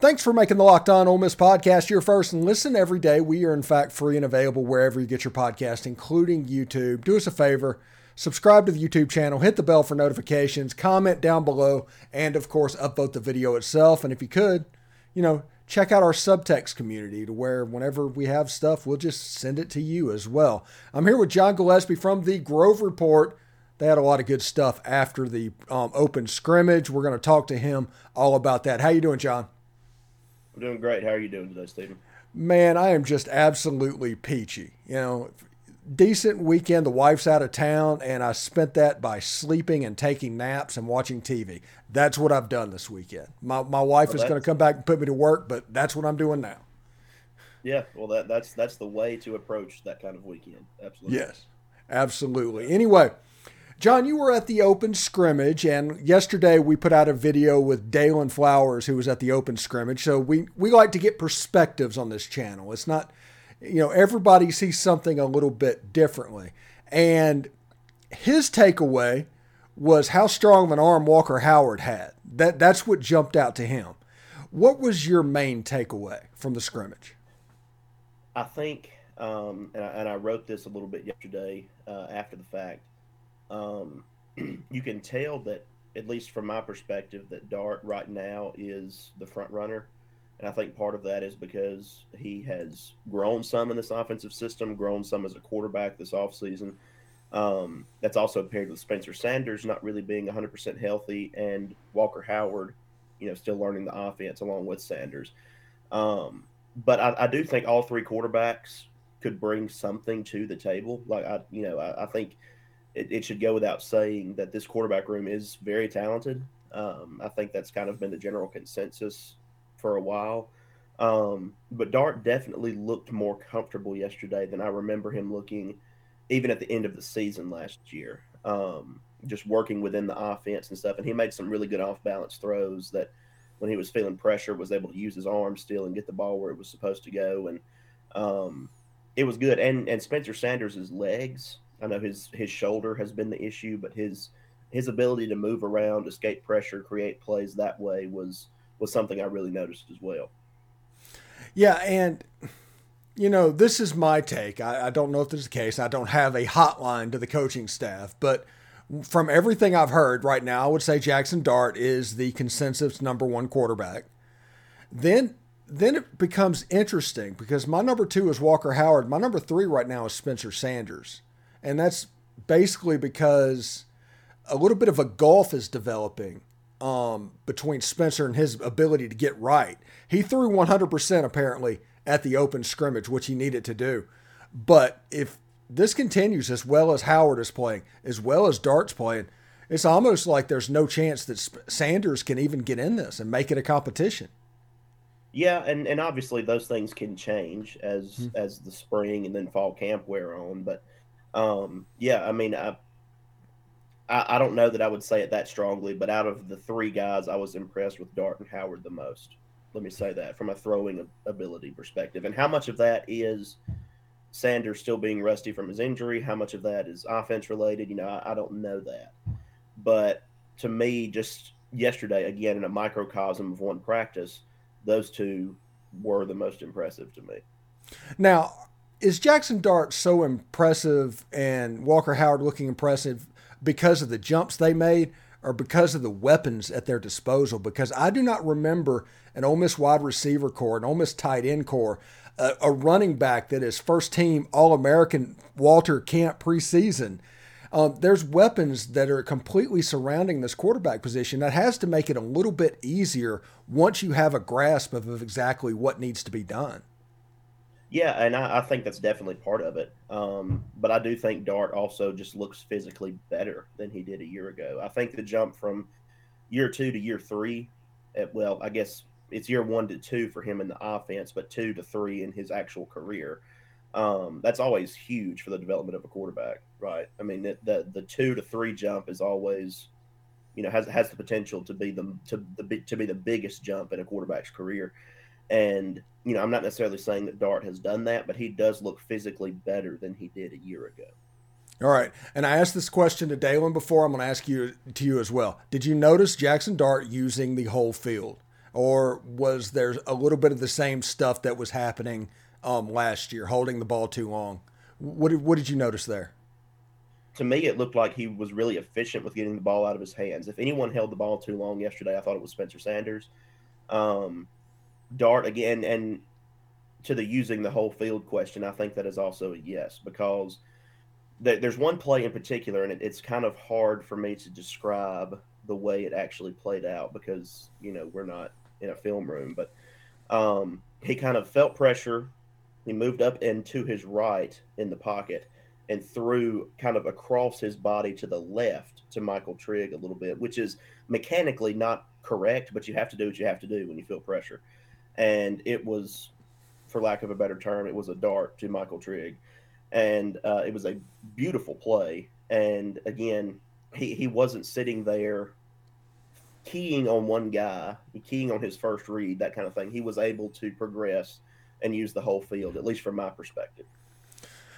Thanks for making the Locked On Ole Miss podcast your first and listen every day. We are, in fact, free and available wherever you get your podcast, including YouTube. Do us a favor, subscribe to the YouTube channel, hit the bell for notifications, comment down below, and of course, upvote the video itself. And if you could, you know, check out our subtext community to where whenever we have stuff, we'll just send it to you as well. I'm here with John Gillespie from the Grove Report. They had a lot of good stuff after the um, open scrimmage. We're going to talk to him all about that. How you doing, John? I'm doing great. How are you doing today, Steven? Man, I am just absolutely peachy. You know, decent weekend. The wife's out of town, and I spent that by sleeping and taking naps and watching TV. That's what I've done this weekend. My, my wife is going to come back and put me to work, but that's what I'm doing now. Yeah, well, that, that's that's the way to approach that kind of weekend. Absolutely. Yes, absolutely. Anyway, John, you were at the open scrimmage, and yesterday we put out a video with Dalen Flowers, who was at the open scrimmage. So we we like to get perspectives on this channel. It's not you know, everybody sees something a little bit differently. And his takeaway was how strong of an arm Walker Howard had. That that's what jumped out to him. What was your main takeaway from the scrimmage? I think, um, and, I, and, I, wrote this a little bit yesterday uh, after the fact. Um, you can tell that, at least from my perspective, that Dart right now is the front runner and I think part of that is because he has grown some in this offensive system, grown some as a quarterback this offseason. Um, that's also paired with Spencer Sanders not really being 100% healthy and Walker Howard, you know, still learning the offense along with Sanders. Um, but I, I, do think all three quarterbacks could bring something to the table. Like I, you know, I, I think it, it, should go without saying that this quarterback room is very talented. Um, I think that's kind of been the general consensus for a while. Um, but Dart definitely looked more comfortable yesterday than I remember him looking even at the end of the season last year. Um, just working within the offense and stuff. And he made some really good off balance throws that when he was feeling pressure was able to use his arm still and get the ball where it was supposed to go. And um, it was good. And and Spencer Sanders' legs, I know his his shoulder has been the issue, but his his ability to move around, escape pressure, create plays that way was was something I really noticed as well. Yeah, and you know, this is my take. I, I, don't know if this is the case. I don't have a hotline to the coaching staff, but from everything I've heard right now, I would say Jaxson Dart is the consensus number one quarterback. Then then it becomes interesting because my number two is Walker Howard. My number three right now is Spencer Sanders. And that's basically because a little bit of a gulf is developing um, between Spencer and his ability to get right. He threw 100% apparently at the open scrimmage, which he needed to do. But if this continues as well as Howard is playing, as well as Dart's playing, it's almost like there's no chance that Sanders can even get in this and make it a competition. Yeah, and, and obviously those things can change as mm-hmm. as the spring and then fall camp wear on. But um, yeah, I mean, I, I, I, don't know that I would say it that strongly, but out of the three guys, I was impressed with Dart and Howard the most. Let me say that from a throwing ability perspective. And how much of that is Sanders still being rusty from his injury? How much of that is offense related? You know, I, I don't know that. But to me, just yesterday, again, in a microcosm of one practice, those two were the most impressive to me. Now, is Jaxson Dart so impressive and Walker Howard looking impressive because of the jumps they made or because of the weapons at their disposal. Because I do not remember an Ole Miss wide receiver corps, an Ole Miss tight end corps, a, a running back that is first team All American Walter Camp preseason. Um, there's weapons that are completely surrounding this quarterback position that has to make it a little bit easier once you have a grasp of, of exactly what needs to be done. Yeah, and I, I, think that's definitely part of it. Um, but I do think Dart also just looks physically better than he did a year ago. I think the jump from year two to year three, at, eh, well, I guess it's year one to two for him in the offense, but two to three in his actual career. Um, that's always huge for the development of a quarterback, right? I mean, the, the, the two to three jump is always, you know, has has the potential to be the to the to be the biggest jump in a quarterback's career. And, you know, I'm not necessarily saying that Dart has done that, but he does look physically better than he did a year ago. All right. And I asked this question to Dalen before. I'm going to ask you to you as well. Did you notice Jaxson Dart using the whole field? or was there a little bit of the same stuff that was happening um, last year, holding the ball too long? What did, what did you notice there? To me, it looked like he was really efficient with getting the ball out of his hands. If anyone held the ball too long yesterday, I thought it was Spencer Sanders. Um, Dart again, and to the using the whole field question, I think that is also a yes because there's one play in particular, and it, it's kind of hard for me to describe the way it actually played out because you know we're not in a film room, but um, he kind of felt pressure. He moved up into his right in the pocket and threw kind of across his body to the left to Michael Trigg a little bit, which is mechanically not correct, but you have to do what you have to do when you feel pressure. And it was, for lack of a better term, it was a dart to Michael Trigg and uh, it was a beautiful play. And again, he, he wasn't sitting there keying on one guy, keying on his first read, that kind of thing. He was able to progress and use the whole field, at least from my perspective.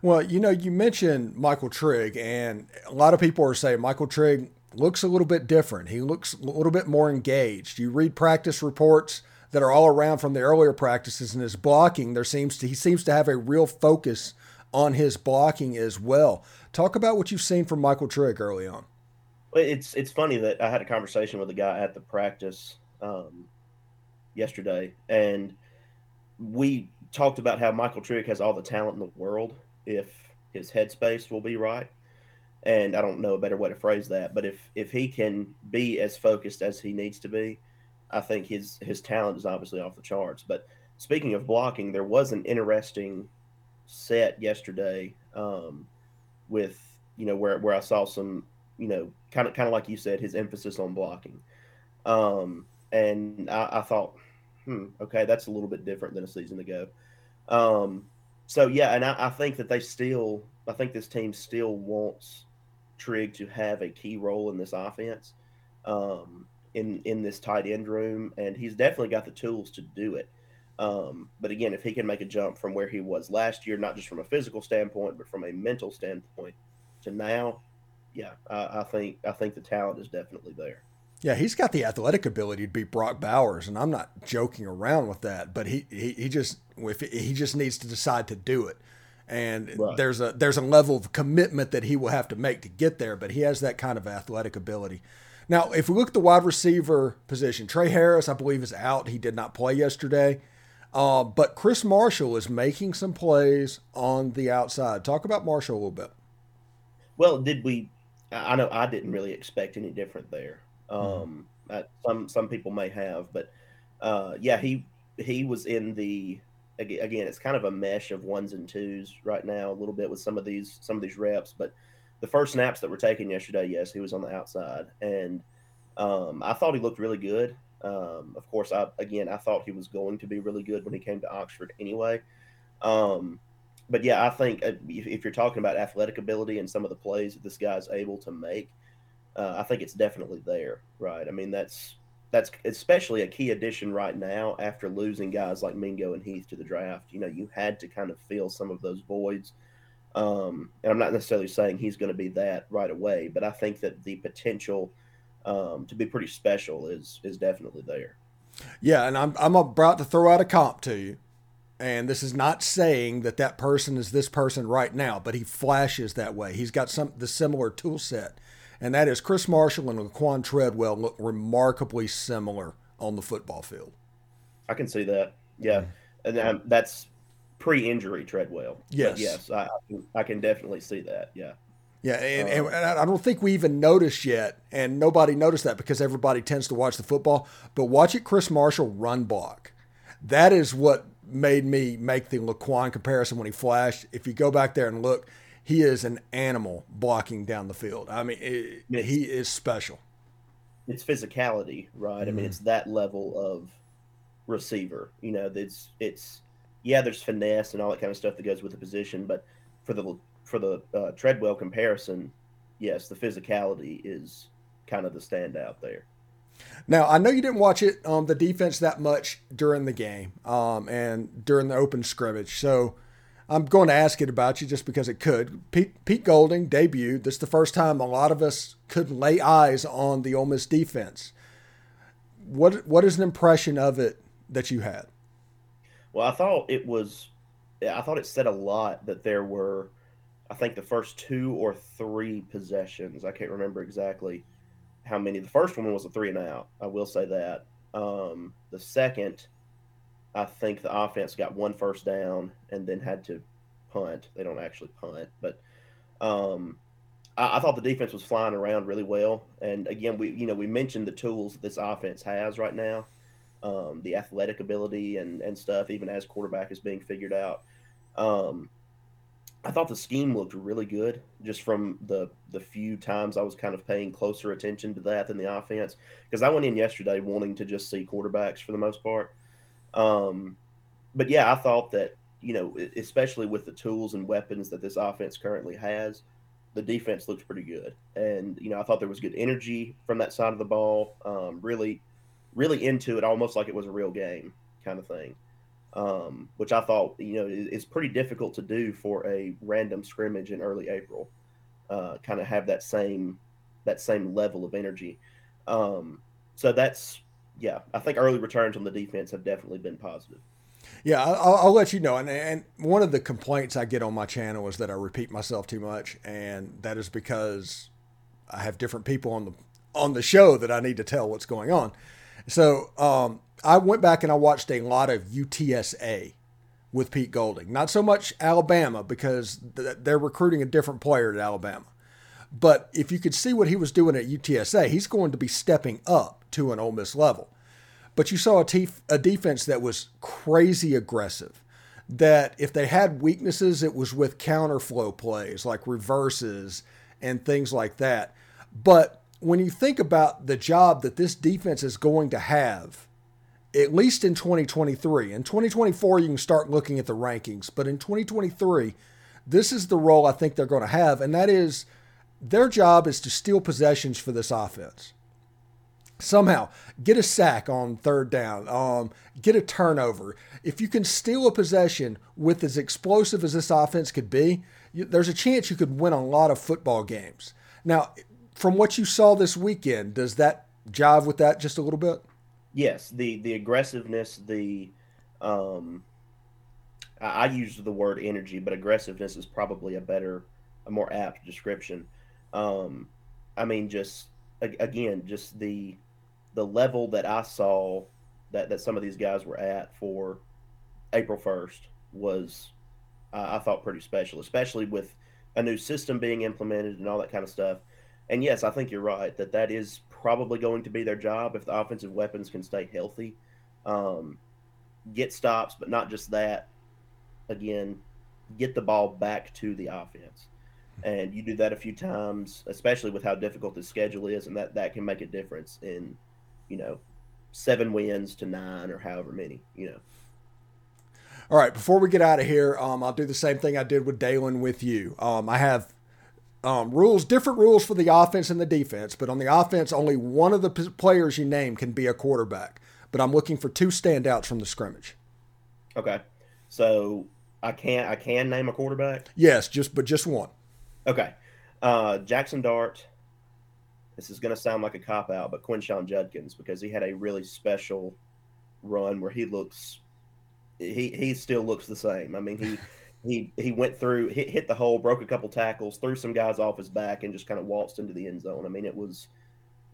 Well, you know, you mentioned Michael Trigg, and a lot of people are saying Michael Trigg looks a little bit different. He looks a little bit more engaged. You read practice reports that are all around from the earlier practices, and his blocking, there seems to he seems to have a real focus on his blocking as well. Talk about what you've seen from Michael Trigg early on. It's it's funny that I had a conversation with a guy at the practice um, yesterday, and we talked about how Michael Trigg has all the talent in the world if his headspace will be right. And I don't know a better way to phrase that, but if if he can be as focused as he needs to be, I think his his talent is obviously off the charts. But speaking of blocking, there was an interesting set yesterday um, with you know where where I saw some you know kind of kind of like you said his emphasis on blocking, um, and I, I, thought, hmm, okay, that's a little bit different than a season ago. Um, so yeah, and I, I think that they still, I think this team still wants Trigg to have a key role in this offense, um, in in this tight end room, and he's definitely got the tools to do it. Um, but again, if he can make a jump from where he was last year, not just from a physical standpoint, but from a mental standpoint to now, yeah, I, I think I think the talent is definitely there. Yeah, he's got the athletic ability to beat Brock Bowers, and I'm not joking around with that. But he he, he just if he just needs to decide to do it, and right. there's a there's a level of commitment that he will have to make to get there. But he has that kind of athletic ability. Now, if we look at the wide receiver position, Tre Harris, I believe, is out. He did not play yesterday. Uh, but Chris Marshall is making some plays on the outside. Talk about Marshall a little bit. Well, did we? I know I didn't really expect any different there. Mm-hmm. Um, mm-hmm. some some people may have, but uh, yeah, he he was in the again. It's kind of a mesh of ones and twos right now, a little bit with some of these some of these reps. But the first snaps that were taken yesterday, yes, he was on the outside, and um, I thought he looked really good. Um, of course, I again I thought he was going to be really good when he came to Oxford anyway. Um, but yeah, I think uh, if you're talking about athletic ability and some of the plays that this guy's able to make, uh, I think it's definitely there, right? I mean, that's that's especially a key addition right now after losing guys like Mingo and Heath to the draft. You know, you had to kind of fill some of those voids. Um, and I'm not necessarily saying he's going to be that right away, but I think that the potential – um, to be pretty special is is definitely there. Yeah, and I'm I'm about to throw out a comp to you, and this is not saying that that person is this person right now, but he flashes that way. He's got some the similar tool set, and that is Chris Marshall and Laquon Treadwell look remarkably similar on the football field. I can see that. Yeah, and um, that's pre-injury Treadwell. Yes, but yes, I I can definitely see that. Yeah. Yeah, and, and, uh, I don't think we even noticed yet, and nobody noticed that because everybody tends to watch the football. But watch it, Chris Marshall run block. That is what made me make the Laquon comparison when he flashed. If you go back there and look, he is an animal blocking down the field. I mean, it, he is special. It's physicality, right? Mm-hmm. I mean, mm-hmm. it's that level of receiver. You know, it's it's yeah, there's finesse and all that kind of stuff that goes with the position, but for the for the uh, Treadwell comparison, yes, the physicality is kind of the standout there. Now I know you didn't watch it um, the defense that much during the game um, and during the open scrimmage, so I'm going to ask it about you just because it could. Pete, Pete Golding debuted. This is the first time a lot of us could lay eyes on the Ole Miss defense. what what is an impression of it that you had? Well, I thought it was, I thought it said a lot that there were, I think the first two or three possessions. I can't remember exactly how many. The first one was a three and out. I will say that. Um, the second, I think the offense got one first down and then had to punt. They don't actually punt, but um, I, I, thought the defense was flying around really well. And again, we you know we mentioned the tools that this offense has right now, um, the athletic ability and and stuff. Even as quarterback is being figured out. Um, I thought the scheme looked really good just from the the few times I was kind of paying closer attention to that than the offense because I went in yesterday wanting to just see quarterbacks for the most part. Um, but yeah, I thought that you know, especially with the tools and weapons that this offense currently has, the defense looks pretty good. And you know, I thought there was good energy from that side of the ball. Um, really, really into it, almost like it was a real game kind of thing. Um, which I thought you know is, pretty difficult to do for a random scrimmage in early April. Uh, kind of have that same that same level of energy. Um, so that's yeah, I think early returns on the defense have definitely been positive. Yeah, I'll, I'll, let you know. And, and one of the complaints I get on my channel is that I repeat myself too much, and that is because I have different people on the on the show that I need to tell what's going on. So um, I went back and I watched a lot of UTSA with Pete Golding. Not so much Alabama because they're recruiting a different player at Alabama. But if you could see what he was doing at UTSA, he's going to be stepping up to an Ole Miss level. But you saw a defense that was crazy aggressive. That if they had weaknesses, it was with counterflow plays like reverses and things like that. But when you think about the job that this defense is going to have, at least in 2023, in 2024, you can start looking at the rankings, but in 2023, this is the role I think they're going to have, and that is their job is to steal possessions for this offense somehow get a sack on third down, um, get a turnover. If you can steal a possession with as explosive as this offense could be, you, there's a chance you could win a lot of football games. Now, from what you saw this weekend, does that jive with that just a little bit? Yes, the the aggressiveness, the um, I, I the word energy, but aggressiveness is probably a better, a more apt description. Um, I mean, just again, just the the level that I saw that that some of these guys were at for April first was uh, I thought pretty special, especially with a new system being implemented and all that kind of stuff. And yes, I think you're right that that is probably going to be their job if the offensive weapons can stay healthy, um, get stops, but not just that. Again, get the ball back to the offense and you do that a few times, especially with how difficult the schedule is, and that that can make a difference in, you know, seven wins to nine or however many, you know. All right, before we get out of here, um, I'll do the same thing I did with Dalen with you. Um, I have um, rules, different rules for the offense and the defense, but on the offense, only one of the p- players you name can be a quarterback. But I'm looking for two standouts from the scrimmage. Okay, so I can't I can name a quarterback. Yes, just but just one. Okay. Uh, Jaxson Dart. This is going to sound like a cop out, but Quinshon Judkins because he had a really special run where he looks, he he still looks the same. I mean he. He he went through hit, hit the hole broke a couple tackles threw some guys off his back and just kind of waltzed into the end zone i mean it was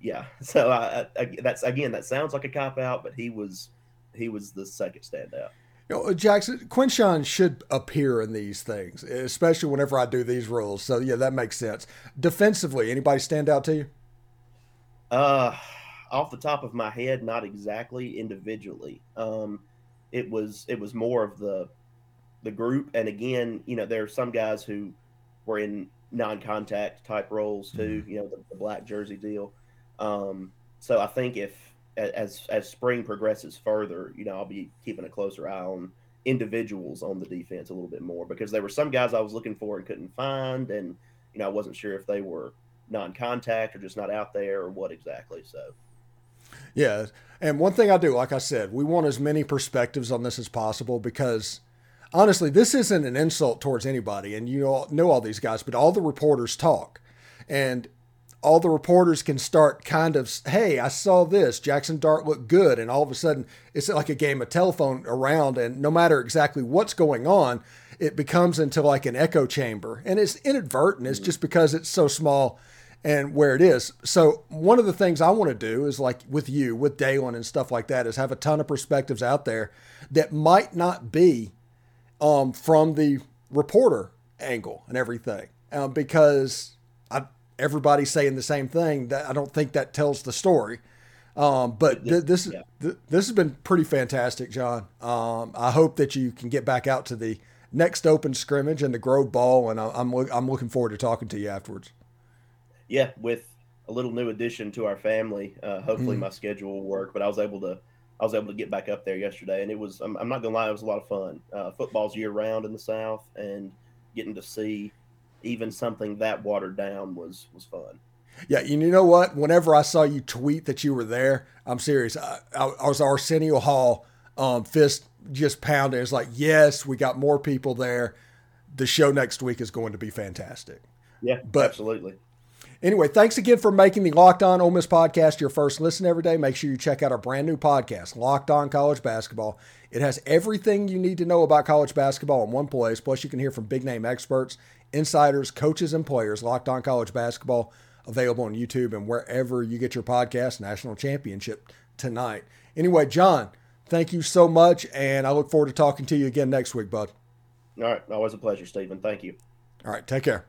yeah so I, I, that's again that sounds like a cop out but he was he was the second standout you know, Jaxson Quinshon should appear in these things, especially whenever I do these rules. So yeah, that makes sense. Defensively, anybody stand out to you? Uh, off the top of my head, not exactly individually. Um, it was it was more of the the group, and again, you know, there are some guys who were in non-contact type roles too. Mm-hmm. You know, the, the black jersey deal. Um, so I think if as as spring progresses further, you know, I'll be keeping a closer eye on individuals on the defense a little bit more because there were some guys I was looking for and couldn't find, and you know, I wasn't sure if they were non-contact or just not out there or what exactly. So, yeah, and one thing I do, like I said, we want as many perspectives on this as possible because honestly, this isn't an insult towards anybody, and you all know all these guys, but all the reporters talk, and all the reporters can start kind of, hey, I saw this. Jaxson Dart looked good. And all of a sudden, it's like a game of telephone around. And no matter exactly what's going on, it becomes into like an echo chamber. And it's inadvertent. It's just because it's so small and where it is. So, one of the things I want to do is like with you, with Dalen and stuff like that, is have a ton of perspectives out there that might not be um, from the reporter angle and everything. Um, because I, everybody's saying the same thing. That I don't think that tells the story. Um, but th- this yeah. th- this has been pretty fantastic, John. Um, I hope that you can get back out to the next open scrimmage and the Grove Bowl, and I'm I'm looking forward to talking to you afterwards. Yeah, with a little new addition to our family, uh, hopefully mm. my schedule will work. But I was able to I was able to get back up there yesterday, and it was I'm, I'm not gonna lie, it was a lot of fun. Uh, football's year round in the South, and getting to see even something that watered down was was fun. Yeah, you know what? Whenever I saw you tweet that you were there, I'm serious. I, I, I was Arsenio Hall, um, fist just pounding. It's like, yes, we got more people there. The show next week is going to be fantastic. Yeah, but absolutely. Anyway, thanks again for making the Locked On Ole Miss podcast your first listen every day. Make sure you check out our brand new podcast, Locked On College Basketball. It has everything you need to know about college basketball in one place. Plus, you can hear from big name experts, insiders, coaches, and players. Locked On College Basketball available on YouTube and wherever you get your podcast. National championship tonight. Anyway, John, thank you so much, and I look forward to talking to you again next week, bud. All right, always a pleasure, Steven. Thank you. All right, take care.